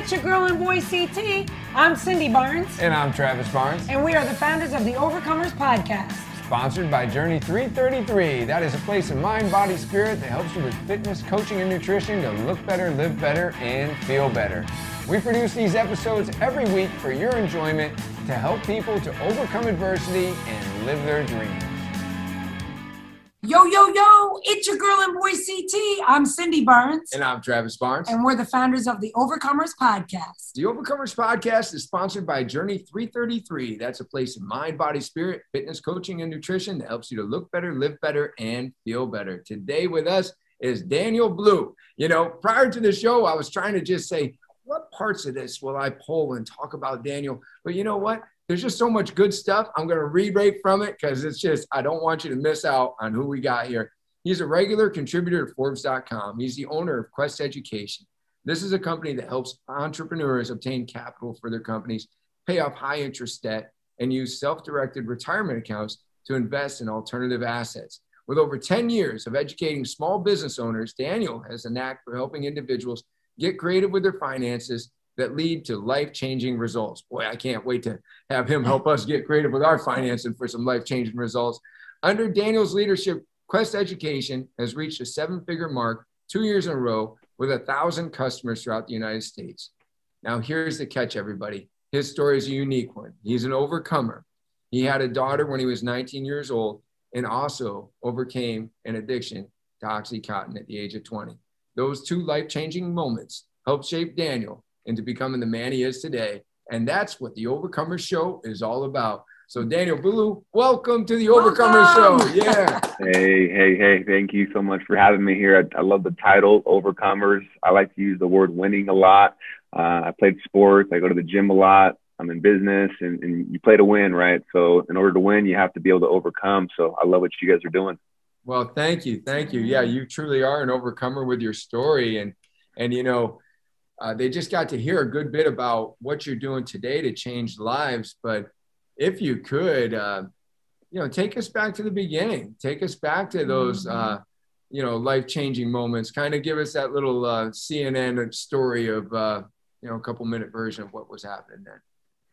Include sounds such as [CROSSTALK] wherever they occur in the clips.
it's your girl and boy CT. I'm Cindy Barnes. And I'm Travis Barnes. And we are the founders of the Overcomers Podcast. Sponsored by Journey 333. That is a place of mind, body, spirit that helps you with fitness, coaching, and nutrition to look better, live better, and feel better. We produce these episodes every week for your enjoyment to help people to overcome adversity and live their dreams. Yo, yo, yo, it's your girl and boy CT. I'm Cindy Barnes. And I'm Travis Barnes. And we're the founders of the Overcomers Podcast. The Overcomers Podcast is sponsored by Journey 333. That's a place of mind, body, spirit, fitness, coaching, and nutrition that helps you to look better, live better, and feel better. Today with us is Daniel Blue. You know, prior to the show, I was trying to just say, what parts of this will I pull and talk about Daniel? But you know what? There's just so much good stuff. I'm going to read right from it because it's just, I don't want you to miss out on who we got here. He's a regular contributor to Forbes.com. He's the owner of Quest Education. This is a company that helps entrepreneurs obtain capital for their companies, pay off high interest debt, and use self directed retirement accounts to invest in alternative assets. With over 10 years of educating small business owners, Daniel has a knack for helping individuals get creative with their finances that lead to life changing results. Boy, I can't wait to have him help mm. us get creative with our financing for some life changing results. Under Daniel's leadership, Quest Education has reached a seven figure mark two years in a row with a thousand customers throughout the United States. Now, here's the catch, everybody. His story is a unique one. He's an overcomer. He had a daughter when he was 19 years old and also overcame an addiction to Oxycontin at the age of 20. Those two life changing moments helped shape Daniel into becoming the man he is today. And that's what the Overcomer Show is all about. So, Daniel Blue, welcome to the Overcomer Show. Yeah. Hey, hey, hey. Thank you so much for having me here. I, I, love the title, Overcomers. I like to use the word winning a lot. Uh, I played sports, I go to the gym a lot. I'm in business, and, and you play to win, right? So, in order to win, you have to be able to overcome. So, I love what you guys are doing. Well, thank you. Thank you. Yeah, you truly are an overcomer with your story. And, and, you know, uh, they just got to hear a good bit about what you're doing today to change lives. But if you could, uh, you know, take us back to the beginning. Take us back to those, mm-hmm. uh, you know, life changing moments. Kind of give us that little uh, CNN story of, uh, you know, a couple minute version of what was happening then.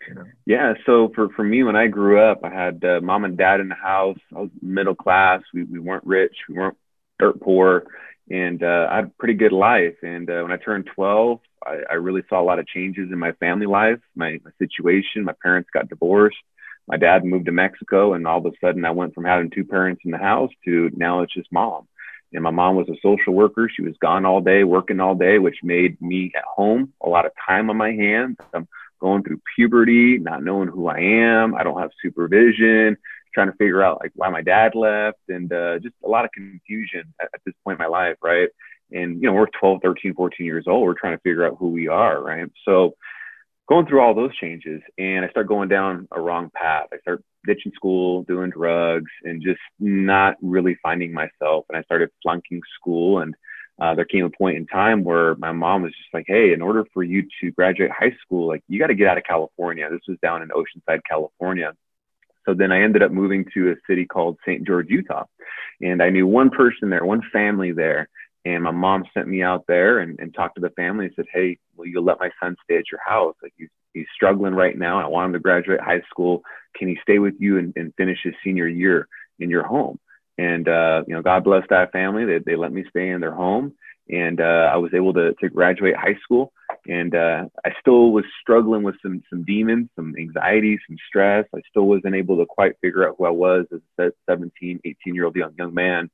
You know? Yeah. So for, for me, when I grew up, I had uh, mom and dad in the house. I was middle class. We, we weren't rich. We weren't dirt poor and uh, I had a pretty good life. And uh, when I turned 12, I, I, really saw a lot of changes in my family life, my, my, situation. My parents got divorced. My dad moved to Mexico, and all of a sudden, I went from having two parents in the house to now it's just mom. And my mom was a social worker. She was gone all day, working all day, which made me at home a lot of time on my hands. I'm going through puberty, not knowing who I am. I don't have supervision trying to figure out like why my dad left and uh, just a lot of confusion at, at, this point in my life, right? And, you know, we're 12, 13, 14 years old. We're trying to figure out who we are, right? So going through all those changes and I start going down a wrong path. I start ditching school, doing drugs, and just not really finding myself. And I started flunking school. And uh, there came a point in time where my mom was just like, "Hey, in order for you to graduate high school, like you got to get out of California." This was down in Oceanside, California, so then I ended up moving to a city called St. George, Utah. And I knew one person there, one family there. And my mom sent me out there and, and talked to the family and said, Hey, will you let my son stay at your house? Like he's, he's struggling right now. I want him to graduate high school. Can he stay with you and, and finish his senior year in your home? And, uh, you know, God bless that family. They, they let me stay in their home and uh, I was able to, to graduate high school. And uh, I still was struggling with some some demons, some anxiety, some stress. I still wasn't able to quite figure out who I was as a 17, 18 year old young young man.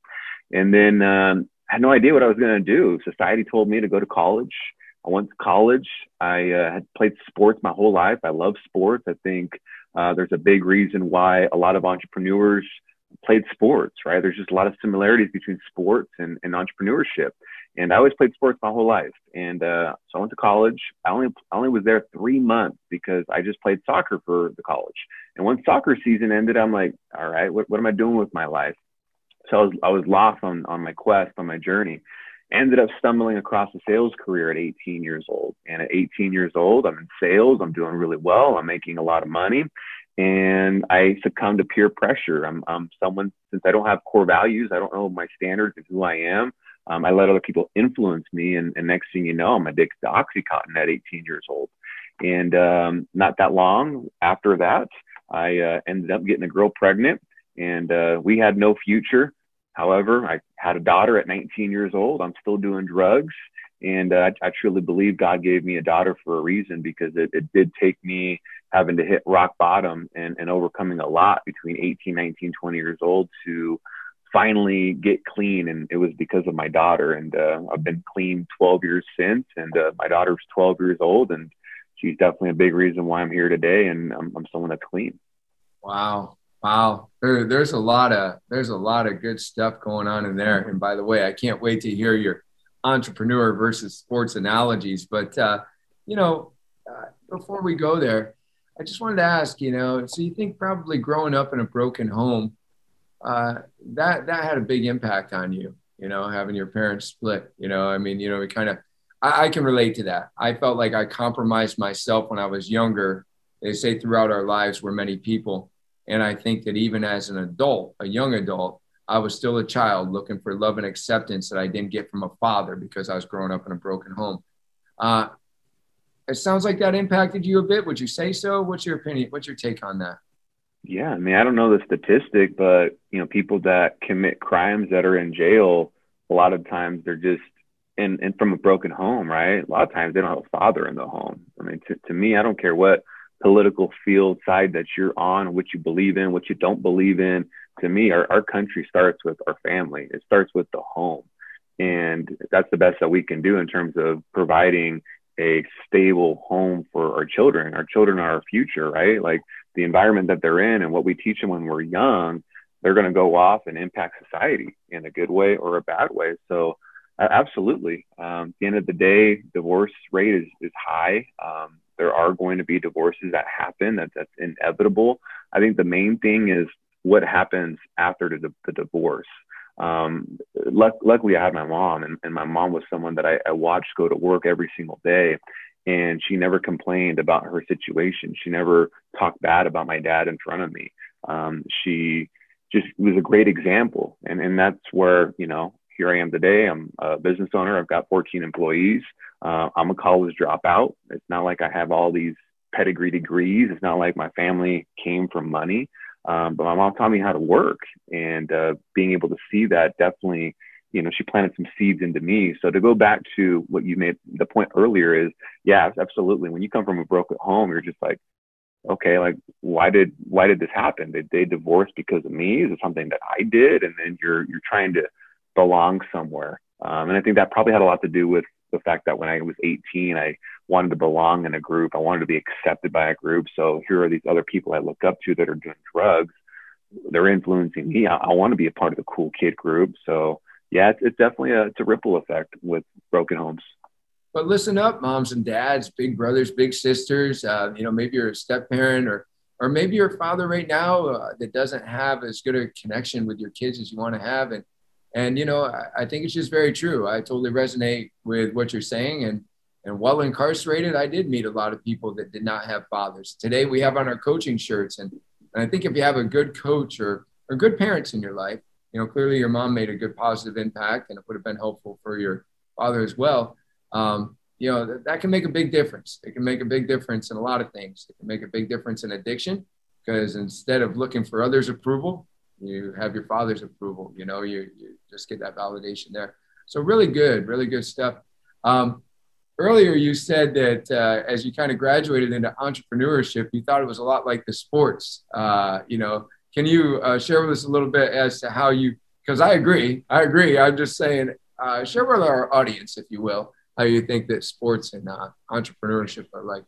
And then um, I had no idea what I was going to do. Society told me to go to college. I went to college. I uh, had played sports my whole life. I love sports. I think uh, there's a big reason why a lot of entrepreneurs played sports, right? There's just a lot of similarities between sports and, and entrepreneurship. And I always played sports my whole life. And uh, so I went to college. I only I only was there three months because I just played soccer for the college. And once soccer season ended, I'm like, all right, what, what am I doing with my life? So I was I was lost on on my quest on my journey. Ended up stumbling across a sales career at 18 years old. And at 18 years old, I'm in sales. I'm doing really well. I'm making a lot of money and I succumbed to peer pressure. I'm, I'm someone since I don't have core values, I don't know my standards and who I am. Um, I let other people influence me. And, and, next thing you know, I'm addicted to Oxycontin at 18 years old. And um, not that long after that, I uh, ended up getting a girl pregnant, and uh, we had no future. However, I had a daughter at 19 years old. I'm still doing drugs. And uh, I, I, truly believe God gave me a daughter for a reason because it, it did take me having to hit rock bottom and, and overcoming a lot between 18, 19, 20 years old to finally get clean. And it was because of my daughter. And uh, I've been clean 12 years since. And uh, my daughter's 12 years old. And she's definitely a big reason why I'm here today. And I'm, I'm someone that's clean. Wow. Wow, there, there's a lot of there's a lot of good stuff going on in there. And by the way, I can't wait to hear your entrepreneur versus sports analogies. But uh, you know, uh, before we go there, I just wanted to ask, you know, so you think probably growing up in a broken home, uh, that that had a big impact on you, you know, having your parents split. You know, I mean, you know, we kind of I, I can relate to that. I felt like I compromised myself when I was younger. They say throughout our lives we're many people and I think that even as an adult, a young adult, I was still a child looking for love and acceptance that I didn't get from a father because I was growing up in a broken home. Uh, it sounds like that impacted you a bit. Would you say so? What's your opinion? What's your take on that? Yeah, I mean, I don't know the statistic, but you know, people that commit crimes that are in jail, a lot of times they're just in, in from a broken home, right? A lot of times they don't have a father in the home. I mean, to, to me, I don't care what political field side that you're on, what you believe in, what you don't believe in. To me, our, our country starts with our family. It starts with the home. And that's the best that we can do in terms of providing a stable home for our children. Our children are our future, right? Like the environment that they're in and what we teach them when we're young, they're going to go off and impact society in a good way or a bad way. So, absolutely. Um, at the end of the day, divorce rate is, is high. Um, there are going to be divorces that happen. That, that's inevitable. I think the main thing is what happens after the, the divorce. Um, luck, luckily, I had my mom, and, and my mom was someone that I, I watched go to work every single day. And she never complained about her situation. She never talked bad about my dad in front of me. Um, she just was a great example. And, and that's where, you know, here I am today. I'm a business owner. I've got 14 employees. Uh, I'm a college dropout. It's not like I have all these pedigree degrees. It's not like my family came from money. Um, but my mom taught me how to work, and uh, being able to see that definitely, you know, she planted some seeds into me. So to go back to what you made the point earlier is, yeah, absolutely. When you come from a broken home, you're just like, okay, like why did why did this happen? Did they divorce because of me? Is it something that I did? And then you're you're trying to belong somewhere. Um, and I think that probably had a lot to do with the fact that when I was 18, I wanted to belong in a group. I wanted to be accepted by a group. So here are these other people I look up to that are doing drugs. They're influencing me. I, I want to be a part of the cool kid group. So yeah, it's, it's definitely a, it's a ripple effect with broken homes. But listen up, moms and dads, big brothers, big sisters. Uh, you know, maybe you're a step parent or or maybe you're a father right now uh, that doesn't have as good a connection with your kids as you want to have, and and you know, I, I think it's just very true. I totally resonate with what you're saying. And and while incarcerated, I did meet a lot of people that did not have fathers. Today we have on our coaching shirts, and, and I think if you have a good coach or or good parents in your life, you know, clearly your mom made a good positive impact, and it would have been helpful for your father as well. Um, you know, that, that can make a big difference. It can make a big difference in a lot of things. It can make a big difference in addiction because instead of looking for others' approval, you have your father's approval you know you, you just get that validation there so really good really good stuff um, earlier you said that uh, as you kind of graduated into entrepreneurship you thought it was a lot like the sports uh, you know can you uh, share with us a little bit as to how you because i agree i agree i'm just saying uh, share with our audience if you will how you think that sports and uh, entrepreneurship are like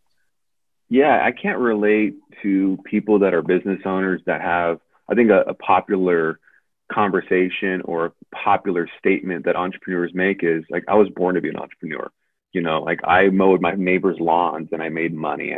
yeah i can't relate to people that are business owners that have I think a, a popular conversation or popular statement that entrepreneurs make is like, I was born to be an entrepreneur. You know, like I mowed my neighbor's lawns and I made money.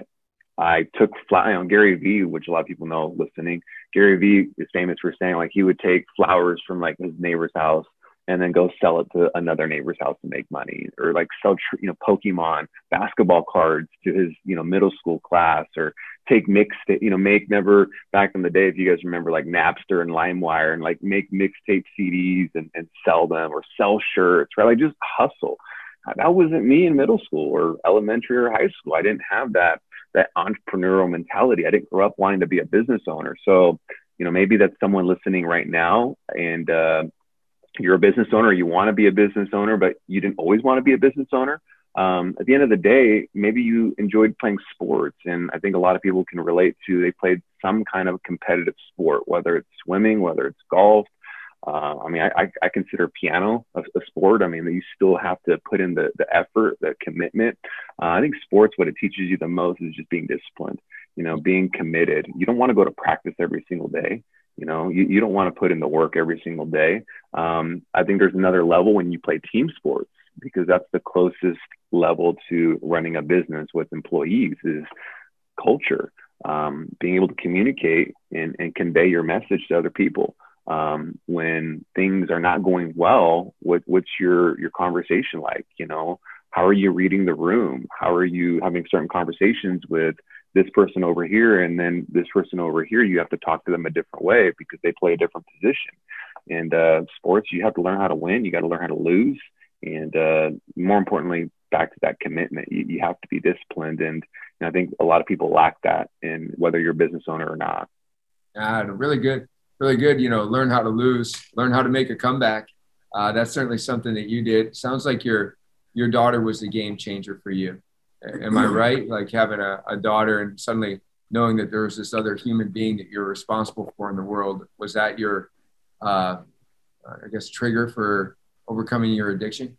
I took fly on Gary Vee, which a lot of people know listening. Gary Vee is famous for saying like he would take flowers from like his neighbor's house and then go sell it to another neighbor's house to make money or like sell you know pokemon basketball cards to his you know middle school class or take mixtape you know make never back in the day if you guys remember like napster and limewire and like make mixtape cds and, and sell them or sell shirts right? Like just hustle. That wasn't me in middle school or elementary or high school. I didn't have that that entrepreneurial mentality i didn't grow up wanting to be a business owner so you know maybe that's someone listening right now and uh, you're a business owner, you want to be a business owner, but you didn't always want to be a business owner. Um, at the end of the day, maybe you enjoyed playing sports. And I think a lot of people can relate to they played some kind of competitive sport, whether it's swimming, whether it's golf. Uh, I mean, I, I consider piano a, a, sport. I mean, you still have to put in the, the effort, the commitment. Uh, I think sports, what it teaches you the most is just being disciplined, you know, being committed. You don't want to go to practice every single day. You know, you, you don't want to put in the work every single day. Um, I think there's another level when you play team sports because that's the closest level to running a business with employees is culture, um, being able to communicate and, and convey your message to other people. Um, when things are not going well, what, what's your your conversation like? You know, how are you reading the room? How are you having certain conversations with this person over here and then this person over here? You have to talk to them a different way because they play a different position. And uh, sports you have to learn how to win. You got to learn how to lose. And uh, more importantly back to that commitment. You, you have to be disciplined. And, and, i think a lot of people lack that in whether you're a business owner or not. Uh, really good really good you know learn how to lose learn how to make a comeback uh, that's certainly something that you did sounds like your your daughter was the game changer for you Am I right? Like having a, a daughter and suddenly knowing that there was this other human being that you're responsible for in the world. Was that your, uh, I guess, trigger for overcoming your addiction?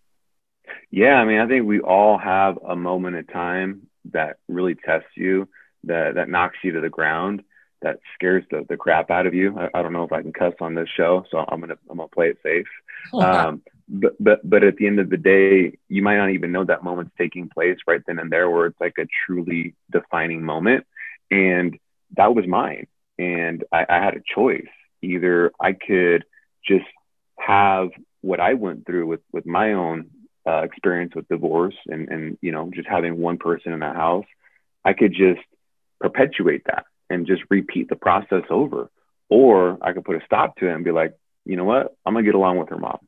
Yeah, I mean, I think we all have a moment in time that really tests you, that that knocks you to the ground, that scares the, the crap out of you. I, I don't know if I can cuss on this show, so I'm gonna I'm gonna play it safe. [LAUGHS] Um, but but but at the end of the day, you might not even know that moment's taking place right then and there, where it's like a truly defining moment. And that was mine. And I, I had a choice. Either I could just have what I went through with with my own uh, experience with divorce and and you know just having one person in the house, I could just perpetuate that and just repeat the process over, or I could put a stop to it and be like, you know what, I'm gonna get along with her mom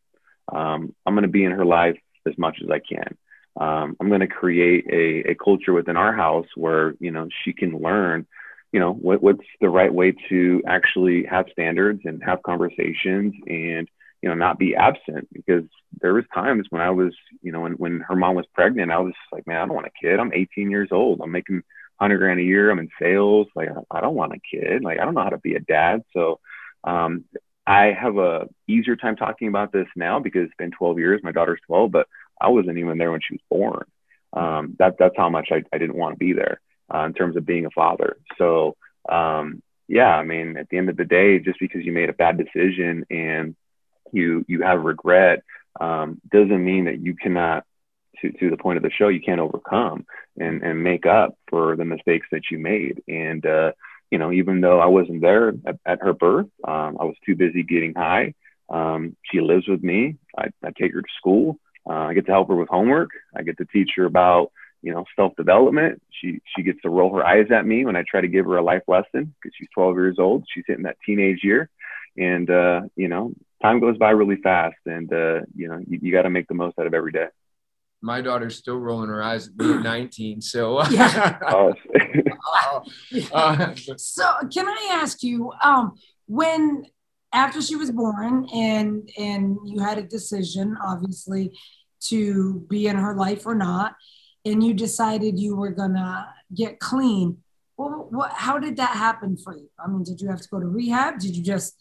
um, I'm going to be in her life as much as I can. Um, I'm going to create a, a culture within our house where, you know, she can learn, you know, what, what's the right way to actually have standards and have conversations and, you know, not be absent because there was times when I was, you know, when, when her mom was pregnant, I was just like, man, I don't want a kid. I'm 18 years old. I'm making hundred grand a year. I'm in sales. Like, I don't want a kid. Like, I don't know how to be a dad. So, um, I have a easier time talking about this now because it's been 12 years. My daughter's 12, but I wasn't even there when she was born. Um, that that's how much I, I didn't want to be there uh, in terms of being a father. So um, yeah, I mean, at the end of the day, just because you made a bad decision and you you have regret um, doesn't mean that you cannot to, to the point of the show you can't overcome and and make up for the mistakes that you made and uh, you know, even though I wasn't there at, at her birth, um, I was too busy getting high. Um, she lives with me. I, I take her to school. Uh, I get to help her with homework. I get to teach her about, you know, self development. She she gets to roll her eyes at me when I try to give her a life lesson because she's 12 years old. She's hitting that teenage year, and uh, you know, time goes by really fast, and uh, you know, you, you got to make the most out of every day my daughter's still rolling her eyes at me at [CLEARS THROAT] 19. So, [LAUGHS] yeah. [LAUGHS] uh, so can I ask you, um, when after she was born and and you had a decision, obviously, to be in her life or not, and you decided you were gonna get clean. Well, what? How did that happen for you? I mean, did you have to go to rehab? Did you just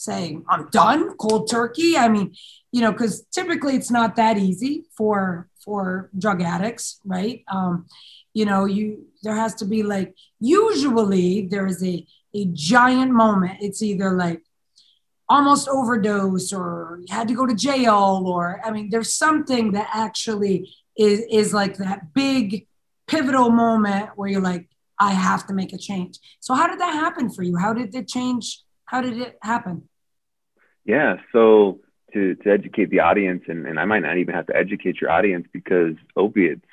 saying i'm done cold turkey. I mean you know because typically it's not that easy for for drug addicts right? Um you know you there has to be like usually there is a a giant moment. It's either like almost overdose or had to go to jail or i mean there's something that actually is is like that big pivotal moment where you're like i have to make a change. So how did that happen for you? How did it change? How did it happen yeah. So to, to educate the audience, and, and I might not even have to educate your audience because opiates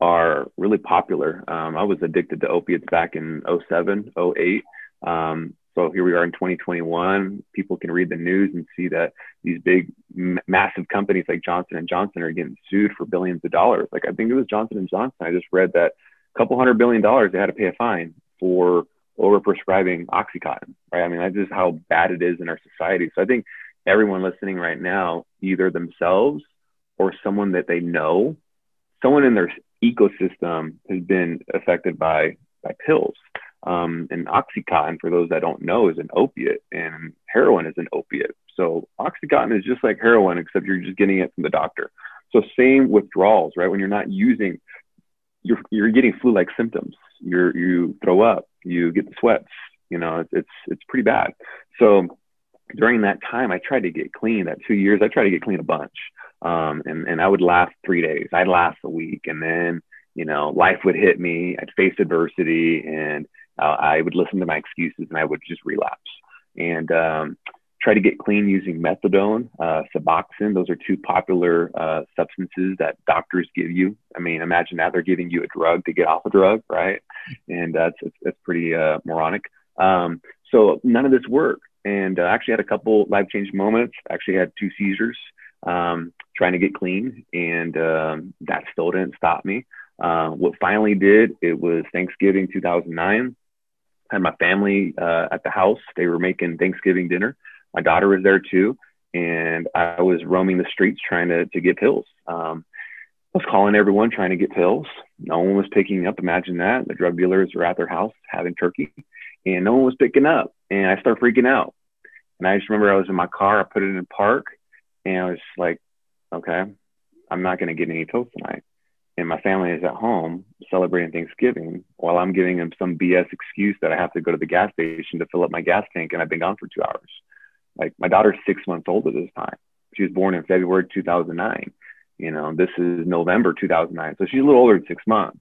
are really popular. Um, I was addicted to opiates back in 07, 08. Um, so here we are in 2021. People can read the news and see that these big, m- massive companies like Johnson and Johnson are getting sued for billions of dollars. Like I think it was Johnson and Johnson. I just read that a couple hundred billion dollars they had to pay a fine for overprescribing OxyContin. Right? I mean, that's just how bad it is in our society. So I think everyone listening right now, either themselves or someone that they know, someone in their ecosystem has been affected by by pills. Um, and Oxycontin, for those that don't know, is an opiate, and heroin is an opiate. So Oxycontin is just like heroin, except you're just getting it from the doctor. So same withdrawals, right? When you're not using, you're you're getting flu-like symptoms. You you throw up, you get the sweats. You know, it's it's, it's pretty bad. So during that time, I tried to get clean. That two years, I tried to get clean a bunch, um, and and I would last three days. I'd last a week, and then you know, life would hit me. I'd face adversity, and uh, I would listen to my excuses and I would just relapse and um, try to get clean using methadone, uh, Suboxone. Those are two popular uh, substances that doctors give you. I mean, imagine that they're giving you a drug to get off a drug, right? And that's that's pretty uh, moronic. Um, so none of this worked. And uh, I actually had a couple life changing moments. Actually had two seizures um, trying to get clean, and um, that still didn't stop me. Uh, what finally did, it was Thanksgiving 2009 I had my family uh, at the house. They were making Thanksgiving dinner. My daughter was there too, and I was roaming the streets trying to to get pills. Um, I was calling everyone trying to get pills. No one was picking up. Imagine that. The drug dealers were at their house having turkey, and no one was picking up. And I started freaking out. And I just remember I was in my car. I put it in park, and I was like, "Okay, I'm not going to get any pills tonight." and my family is at home celebrating Thanksgiving while I'm giving them some BS excuse that I have to go to the gas station to fill up my gas tank and I've been gone for two hours. Like my daughter's six months old at this time. She was born in February 2009. You know, this is November 2009. So she's a little older than six months.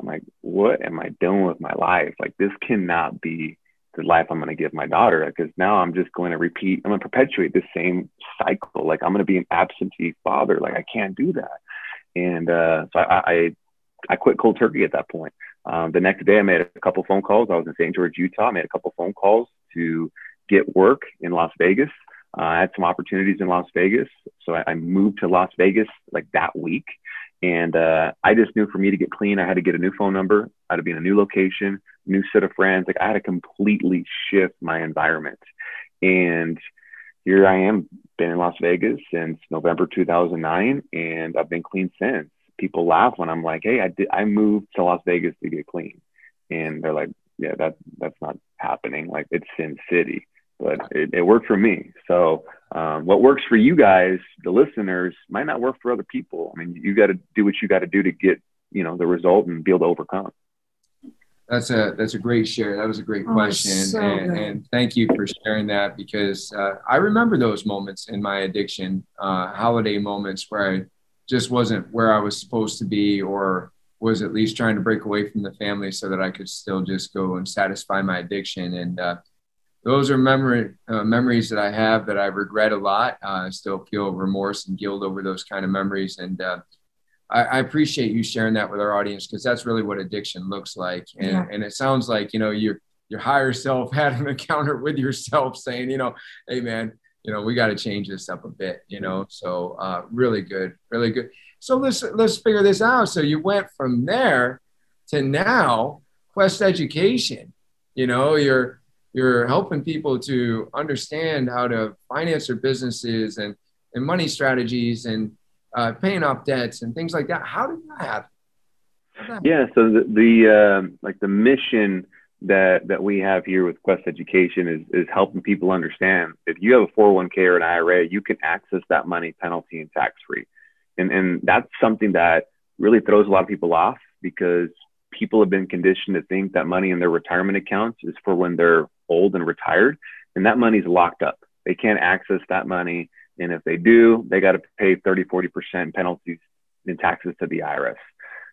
I'm like, what am I doing with my life? Like, this cannot be the life I'm going to give my daughter because now I'm just going to repeat, I'm going to perpetuate this same cycle. Like, I'm going to be an absentee father. Like, I can't do that. And uh, so I, I, I quit cold turkey at that point. Um, the next day, I made a couple phone calls. I was in St. George, Utah. I made a couple phone calls to get work in Las Vegas. Uh, I had some opportunities in Las Vegas, so I, I moved to Las Vegas like that week. And uh, I just knew for me to get clean, I had to get a new phone number. I had to be in a new location, new set of friends. Like I had to completely shift my environment. And here I am, been in Las Vegas since November 2009, and I've been clean since. People laugh when I'm like, "Hey, I did, I moved to Las Vegas to get clean," and they're like, "Yeah, that that's not happening. Like it's Sin City." But it, it worked for me. So, um, what works for you guys, the listeners, might not work for other people. I mean, you got to do what you got to do to get, you know, the result and be able to overcome. That's a that's a great share. That was a great oh, question, so and, and, thank you for sharing that because uh, I remember those moments in my addiction, uh, holiday moments where I just wasn't where I was supposed to be, or was at least trying to break away from the family so that I could still just go and satisfy my addiction. And uh, those are memory uh, memories that I have that I regret a lot. Uh, I still feel remorse and guilt over those kind of memories, and uh, I, I appreciate you sharing that with our audience because that's really what addiction looks like. And, yeah. and it sounds like, you know, your, your higher self [LAUGHS] had an encounter with yourself saying, you know, hey man, you know, we got to change this up a bit, you know? So uh, really good, really good. So let's, let's figure this out. So you went from there to now Quest Education, you know, you're, you're helping people to understand how to finance their businesses and, and money strategies and uh, paying off debts and things like that. How did that happen? Yeah, so the, the uh, like the mission that that we have here with Quest Education is is helping people understand if you have a 401k or an IRA, you can access that money penalty and tax free, and and that's something that really throws a lot of people off because people have been conditioned to think that money in their retirement accounts is for when they're old and retired, and that money's locked up. They can't access that money and if they do, they got to pay 30, 40% penalties in taxes to the IRS.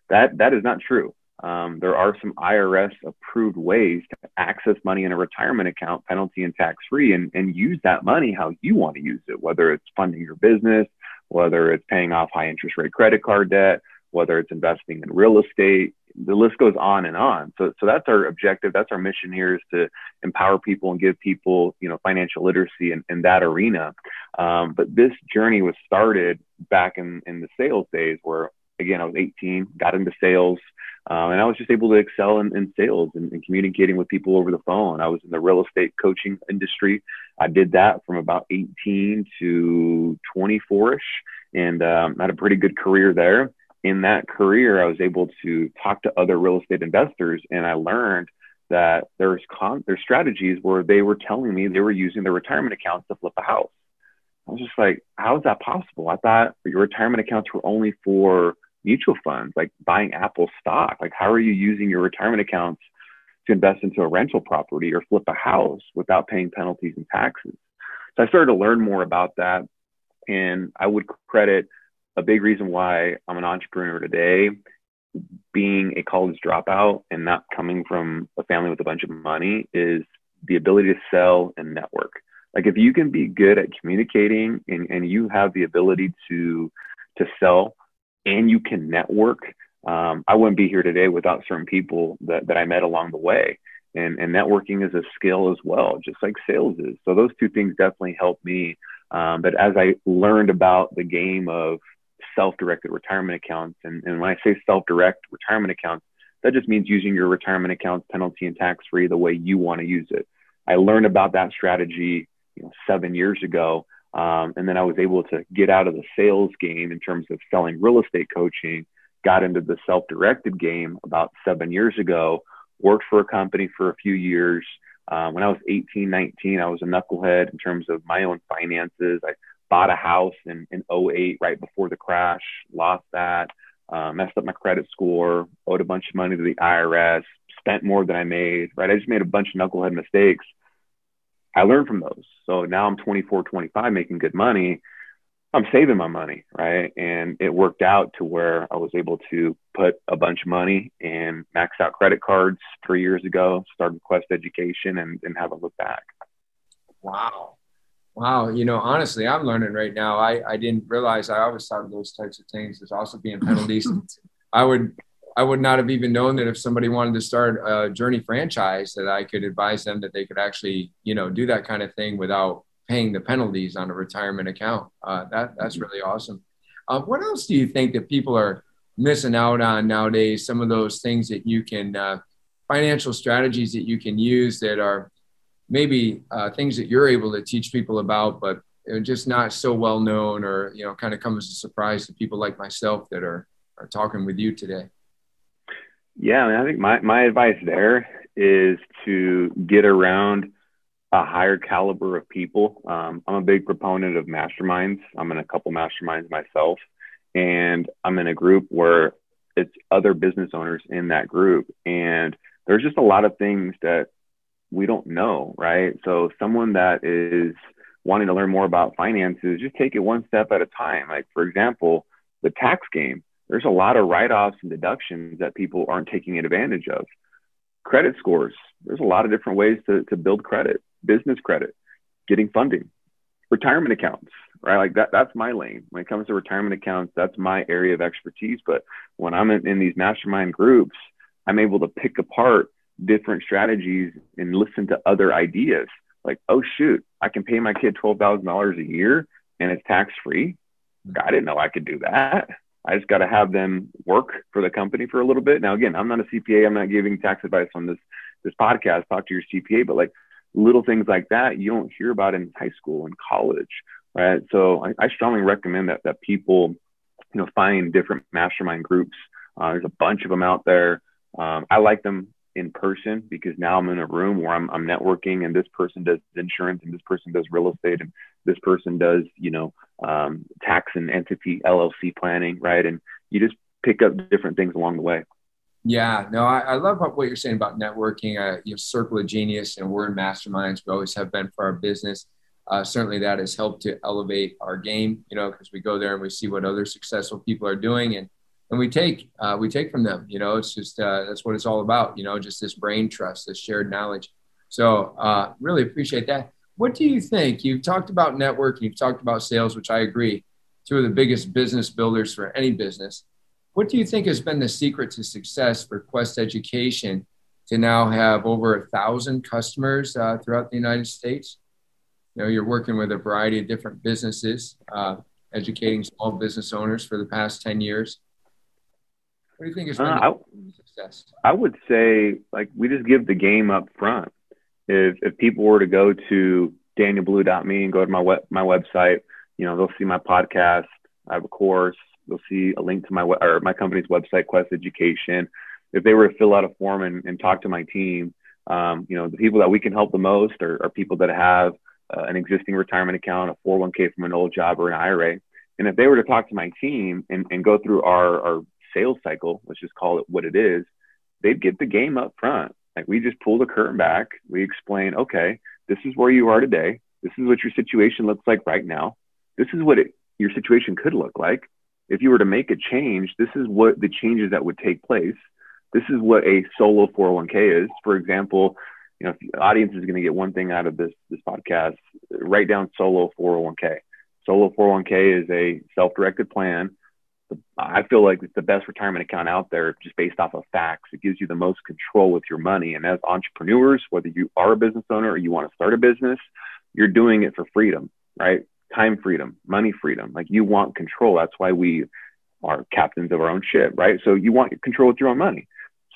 That, that is not true. um, there are some IRS approved ways to access money in a retirement account, penalty and tax free, and, and use that money how you want to use it, whether it's funding your business, whether it's paying off high interest rate credit card debt, whether it's investing in real estate. The list goes on and on. So, so that's our objective. That's our mission here is to empower people and give people, you know, financial literacy in, in that arena. Um, but this journey was started back in, in the sales days where, again, I was 18, got into sales, um, and I was just able to excel in, in sales and, and, communicating with people over the phone. I was in the real estate coaching industry. I did that from about 18 to 24 ish and um, had a pretty good career there. In that career, I was able to talk to other real estate investors and I learned that there's con- there's strategies where they were telling me they were using their retirement accounts to flip a house. I was just like, how is that possible? I thought your retirement accounts were only for mutual funds, like buying Apple stock. Like, how are you using your retirement accounts to invest into a rental property or flip a house without paying penalties and taxes? So I started to learn more about that. And I would credit a big reason why I'm an entrepreneur today being a college dropout and not coming from a family with a bunch of money is the ability to sell and network. Like if you can be good at communicating and, and you have the ability to to sell and you can network, um, I wouldn't be here today without certain people that, that I met along the way. And, and networking is a skill as well, just like sales is. So those two things definitely helped me. Um, but as I learned about the game of self-directed retirement accounts, and, and when I say self-direct retirement accounts, that just means using your retirement accounts penalty and tax-free the way you want to use it. I learned about that strategy you know, seven years ago um, and then I was able to get out of the sales game in terms of selling real estate coaching, got into the self directed game about seven years ago, worked for a company for a few years. Um, when I was 18, 19, I was a knucklehead in terms of my own finances. I bought a house in, in 08, right before the crash, lost that, uh, messed up my credit score, owed a bunch of money to the IRS, spent more than I made, right? I just made a bunch of knucklehead mistakes. I learned from those. So now I'm 24, 25, making good money. I'm saving my money, right? And it worked out to where I was able to put a bunch of money and max out credit cards three years ago, started Quest Education, and, and haven't looked back. Wow. Wow. You know, honestly, I'm learning right now. I, I didn't realize I always thought of those types of things as also being penalties. [LAUGHS] I would I would not have even known that if somebody wanted to start a Journey franchise, that I could advise them that they could actually, you know, do that kind of thing without paying the penalties on a retirement account. Uh, that that's mm-hmm. really awesome. Uh, what else do you think that people are missing out on nowadays? Some of those things that you can, uh, financial strategies that you can use that are maybe uh, things that you're able to teach people about, but just not so well known, or you know, kind of come as a surprise to people like myself that are are talking with you today. Yeah, I, mean, I think my, my advice there is to get around a higher caliber of people. Um, I'm a big proponent of masterminds. I'm in a couple masterminds myself, and I'm in a group where it's other business owners in that group. And there's just a lot of things that we don't know, right? So, someone that is wanting to learn more about finances, just take it one step at a time. Like, for example, the tax game there's a lot of write-offs and deductions that people aren't taking advantage of. Credit scores. There's a lot of different ways to, to build credit, business credit, getting funding, retirement accounts, right? Like that, that's my lane. When it comes to retirement accounts, that's my area of expertise. But when I'm in, in these mastermind groups, I'm able to pick apart different strategies and listen to other ideas. Like, oh shoot, I can pay my kid twelve thousand dollars a year and it's tax free. I didn't know I could do that. I just got to have them work for the company for a little bit. Now, again, I'm not a CPA. I'm not giving tax advice on this this podcast. Talk to your CPA, but like little things like that you don't hear about in high school and college, right? So I, I strongly recommend that that people, you know, find different mastermind groups. Uh, there's a bunch of them out there. Um, I like them in person because now I'm in a room where I'm, I'm networking and this person does insurance and this person does real estate and this person does, you know, um, tax and entity LLC planning, right? And you just pick up different things along the way. Yeah, no, I, I love what you're saying about networking. Uh, you know, circle of genius, and we're in masterminds. We always have been for our business. Uh, certainly, that has helped to elevate our game. You know, because we go there and we see what other successful people are doing, and and we take uh, we take from them. You know, it's just uh, that's what it's all about. You know, just this brain trust, this shared knowledge. So uh, really appreciate that. What do you think? You've talked about networking, you've talked about sales, which I agree, two of the biggest business builders for any business. What do you think has been the secret to success for Quest Education to now have over a thousand customers uh, throughout the United States? You know, you're working with a variety of different businesses, uh, educating small business owners for the past 10 years. What do you think has been uh, I, success? I would say, like, we just give the game up front. If, if people were to go to danielblue.me and go to my web, my website, you know, they'll see my podcast. I have a course. They'll see a link to my or my company's website, Quest Education. If they were to fill out a form and, and talk to my team, um, you know, the people that we can help the most are, are people that have uh, an existing retirement account, a 401k from an old job, or an IRA. And if they were to talk to my team and, and go through our, our sales cycle, let's just call it what it is, they'd get the game up front. Like we just pull the curtain back. We explain, okay, this is where you are today. This is what your situation looks like right now. This is what it, your situation could look like. If you were to make a change, this is what the changes that would take place. This is what a solo 401k is. For example, you know, if the audience is going to get one thing out of this this podcast, write down solo 401k. Solo 401k is a self-directed plan I feel like it's the best retirement account out there just based off of facts. It gives you the most control with your money. And as entrepreneurs, whether you are a business owner or you want to start a business, you're doing it for freedom, right? Time freedom, money freedom. Like you want control. That's why we are captains of our own ship, right? So you want control with your own money.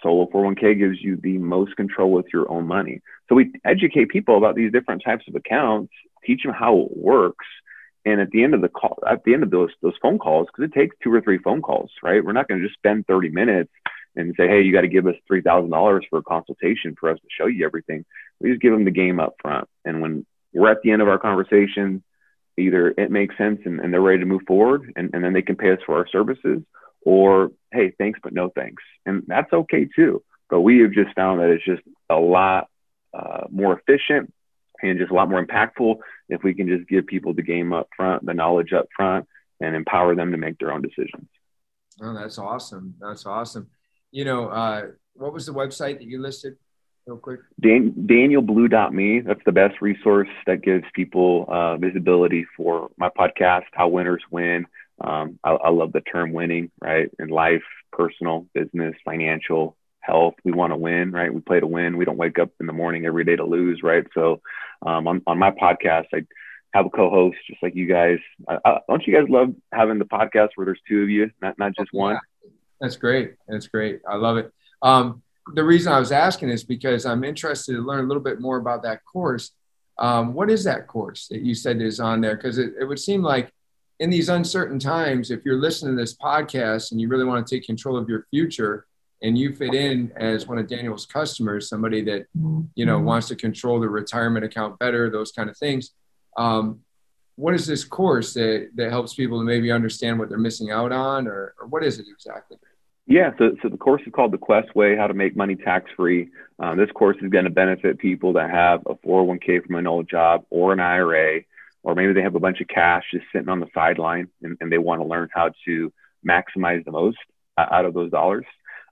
Solo 401k gives you the most control with your own money. So we educate people about these different types of accounts, teach them how it works and at the end of the call, at the end of those those phone calls, because it takes two or three phone calls, right? We're not going to just spend 30 minutes and say, hey, you got to give us three thousand dollars for a consultation for us to show you everything. We just give them the game up front, and when we're at the end of our conversation, either it makes sense and, and they're ready to move forward, and, and then they can pay us for our services, or hey, thanks but no thanks, and that's okay too. But we have just found that it's just a lot uh, more efficient and just a lot more impactful if we can just give people the game up front, the knowledge up front, and empower them to make their own decisions. Oh, that's awesome. That's awesome. You know, uh, what was the website that you listed real quick? Dan- DanielBlue.me. That's the best resource that gives people uh, visibility for my podcast, How Winners Win. Um, I, I love the term winning, right? In life, personal, business, financial, health. We want to win, right? We play to win. We don't wake up in the morning every day to lose, right? So, um, on, on my podcast, I have a co-host just like you guys. Uh, don't you guys love having the podcast where there's two of you, not not just one? Yeah. That's great. That's great. I love it. Um, the reason I was asking is because I'm interested to learn a little bit more about that course. Um, what is that course that you said is on there? Because it, it would seem like in these uncertain times, if you're listening to this podcast and you really want to take control of your future, and you fit in as one of Daniel's customers, somebody that you know mm-hmm. wants to control the retirement account better, those kind of things. Um, what is this course that, that helps people to maybe understand what they're missing out on, or, or what is it exactly? Yeah, so, so the course is called the Quest Way: How to Make Money Tax Free. Um, this course is going to benefit people that have a 401k from an old job or an IRA, or maybe they have a bunch of cash just sitting on the sideline and, and they want to learn how to maximize the most out of those dollars.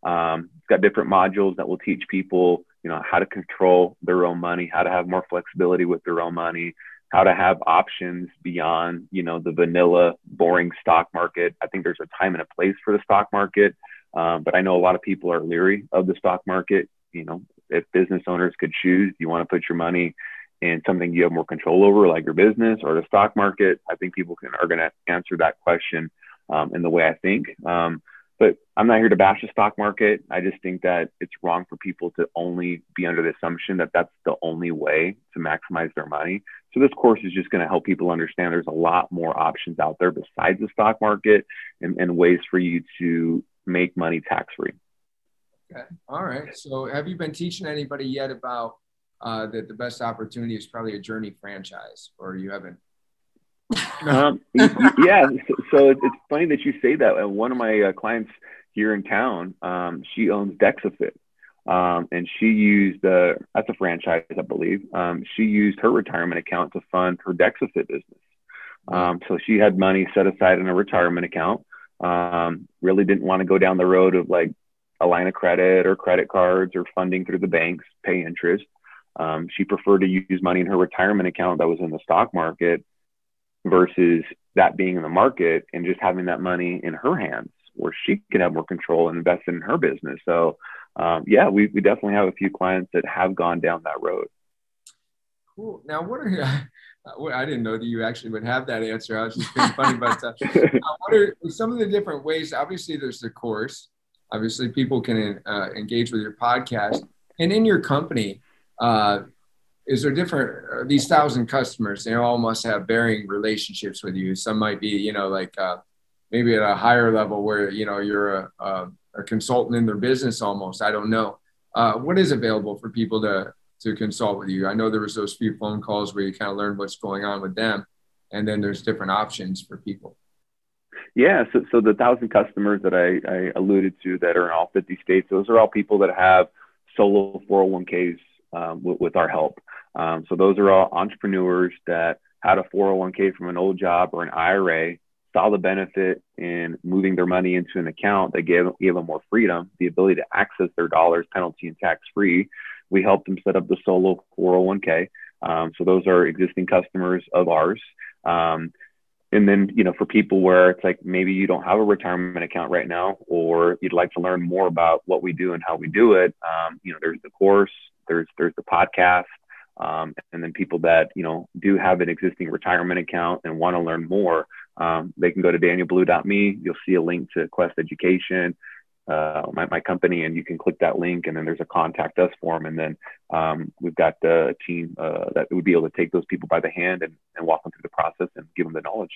Um, it's got different modules that will teach people, you know, how to control their own money, how to have more flexibility with their own money, how to have options beyond, you know, the vanilla, boring stock market. I think there's a time and a place for the stock market, um, but I know a lot of people are leery of the stock market. You know, if business owners could choose, you want to put your money in something you have more control over, like your business or the stock market? I think people can are going to answer that question um, in the way I think. Um, but I'm not here to bash the stock market. I just think that it's wrong for people to only be under the assumption that that's the only way to maximize their money. So this course is just going to help people understand there's a lot more options out there besides the stock market and, and ways for you to make money tax free. Okay. All right. So have you been teaching anybody yet about uh, that the best opportunity is probably a journey franchise or you haven't [LAUGHS] um, yeah. So, it's funny that you say that. One of my uh, clients here in town, um, she owns Dexafit. Um, and she used uh, that's a franchise, I believe. Um, she used her retirement account to fund her Dexafit business. Um, so she had money set aside in a retirement account. Um, really didn't want to go down the road of like a line of credit or credit cards or funding through the banks, pay interest. She preferred to use money in her retirement account that was in the stock market versus that being in the market and just having that money in her hands where she can have more control and invest in her business. So, um, yeah, we, we definitely have a few clients that have gone down that road. Cool. Now, what are [LAUGHS] I didn't know that you actually would have that answer. I was just being funny, but [LAUGHS] uh, what are some of the different ways? Obviously, there's the course. Obviously, people can uh, engage with your podcast, and in your company, uh, is there different these thousand customers? They all must have varying relationships with you. Some might be, you know, like uh, maybe at a higher level where you know you're a, a, a consultant in their business almost. I don't know. Uh, what is available for people to to consult with you? I know there was those few phone calls where you kind of learned what's going on with them, and then there's different options for people. Yeah, so, so the thousand customers that I, I alluded to that are in all 50 states, those are all people that have solo 401ks um, with, with, our help. Um, so those are all entrepreneurs that had a 401k from an old job or an IRA, saw the benefit in moving their money into an account that gave, gave them more freedom, the ability to access their dollars penalty and tax free, we helped them set up the solo 401k. Um, so those are existing customers of ours. Um, and then, you know, for people where it's like maybe you don't have a retirement account right now, or you'd like to learn more about what we do and how we do it, um, you know, there's the course, there's there's the podcast, um, and then people that you know do have an existing retirement account and want to learn more, um, they can go to danielblue.me. You'll see a link to Quest Education uh, my, my company and you can click that link and then there's a contact us form and then um, we've got a team uh, that would be able to take those people by the hand and, and walk them through the process and give them the knowledge.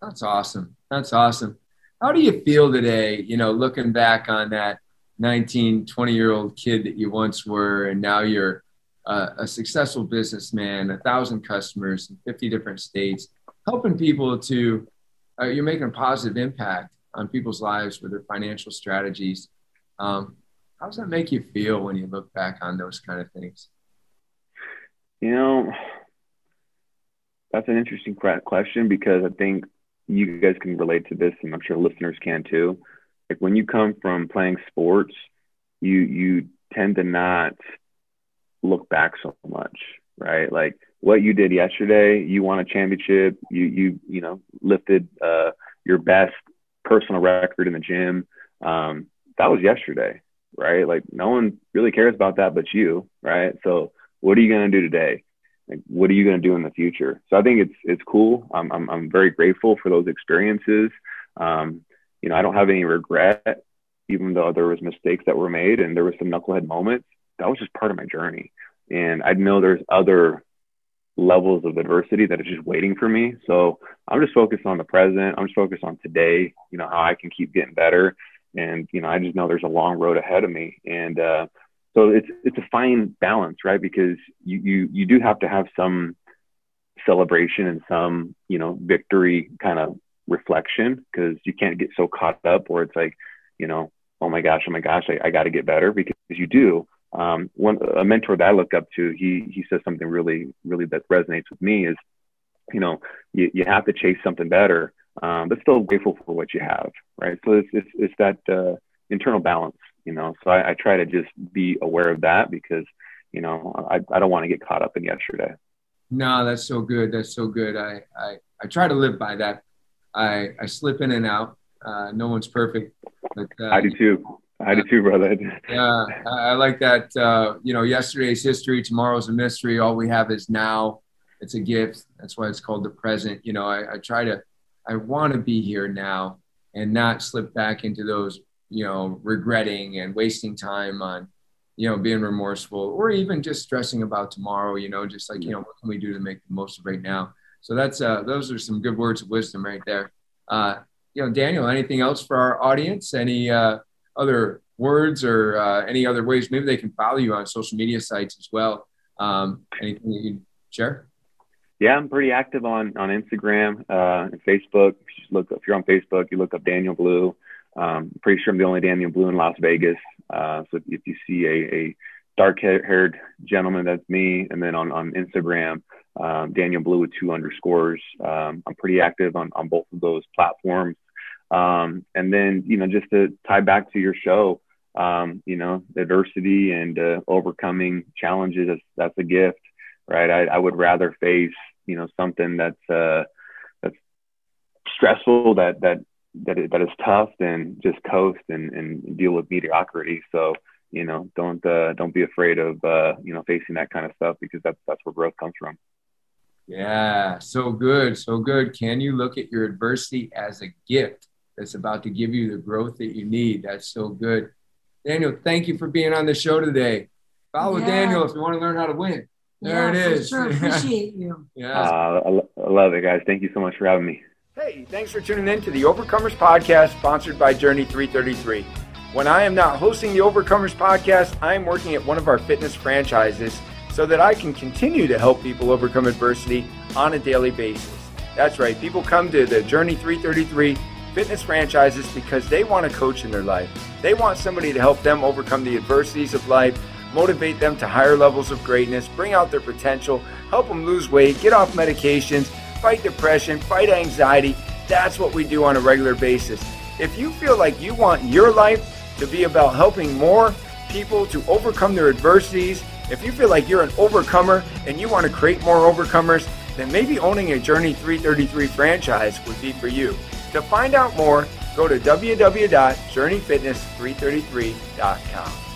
That's awesome. That's awesome. How do you feel today you know looking back on that 19 20 year old kid that you once were and now you're uh, a successful businessman a thousand customers in 50 different states helping people to uh, you're making a positive impact on people's lives with their financial strategies. Um, how does that make you feel when you look back on those kind of things? You know, that's an interesting question because I think you guys can relate to this, and I'm sure listeners can too. Like when you come from playing sports, you you tend to not look back so much, right? Like what you did yesterday, you won a championship, you you you know lifted uh, your best personal record in the gym. Um, that was yesterday, right? Like no one really cares about that but you, right? So what are you to do today? Like, what are you to do in the future? So I think it's it's cool. I'm I'm, I'm very grateful for those experiences. Um, you know, I don't have any regret, even though there was mistakes that were made and there was some knucklehead moments. That was just part of my journey, and I know there's other levels of adversity that are just waiting for me. So I'm just focused on the present. I'm just focused on today, you know, how I can keep getting better. And, you know, I just know there's a long road ahead of me. And uh, so it's it's a fine balance, right? Because you you you do have to have some celebration and some, you know, victory kind of reflection because you can't get so caught up where it's like, you know, oh my gosh, oh my gosh, I, I got to get better because you do um, one a mentor that I look up to, he he says something really really that resonates with me is, you know, you, you have to chase something better, um, but still grateful for what you have, right? So it's it's, it's that uh, internal balance, you know. So I, I try to just be aware of that because, you know, I I don't want to get caught up in yesterday. No, that's so good. That's so good. I I, I try to live by that. I I slip in and out. Uh, no one's perfect. But, uh, I do too. I do too, brother. [LAUGHS] yeah, I like that. Uh, you know, yesterday's history, tomorrow's a mystery. All we have is now. It's a gift. That's why it's called the present. You know, I, I try to, I want to be here now and not slip back into those, you know, regretting and wasting time on, you know, being remorseful or even just stressing about tomorrow. You know, just like you know, what can we do to make the most of right now? So that's uh, those are some good words of wisdom right there. Uh, you know, Daniel, anything else for our audience? Any uh, other words or uh, any other ways, maybe they can follow you on social media sites as well. Um, anything that you share? Yeah, I'm pretty active on on Instagram uh, and Facebook. Look if you're on Facebook, you look up Daniel Blue. Um, pretty sure I'm the only Daniel Blue in Las Vegas. Uh, so if, if, you see a, a dark-haired gentleman, that's me. And then on on Instagram, um, Daniel Blue with two underscores. Um, I'm pretty active on on both of those platforms. Um, and then, you know, just to tie back to your show, um, you know, adversity and uh, overcoming challenges, that's, that's a gift, right? I, I would rather face, you know, something that's, uh, that's stressful, that, that, that, that is tough than just coast and, and deal with mediocrity. So, you know, don't, uh, don't be afraid of, uh, you know, facing that kind of stuff because that's, that's where growth comes from. Yeah, so good, so good. Can you look at your adversity as a gift that's about to give you the growth that you need? That's so good. Daniel, thank you for being on the show today. Follow yeah. Daniel if you want to learn how to win. There yeah, it is. Sure, appreciate you. [LAUGHS] yeah, uh, I love it, guys. Thank you so much for having me. Hey, thanks for tuning in to the Overcomers Podcast, sponsored by Journey 333. When I am not hosting the Overcomers Podcast, I am working at one of our fitness franchises so that I can continue to help people overcome adversity on a daily basis. That's right, people come to the Journey 333 fitness franchises because they want a coach in their life. They want somebody to help them overcome the adversities of life, motivate them to higher levels of greatness, bring out their potential, help them lose weight, get off medications, fight depression, fight anxiety. That's what we do on a regular basis. If you feel like you want your life to be about helping more people to overcome their adversities if you feel like you're an overcomer and you want to create more overcomers, then maybe owning a Journey 333 franchise would be for you. To find out more, go to www.journeyfitness333.com.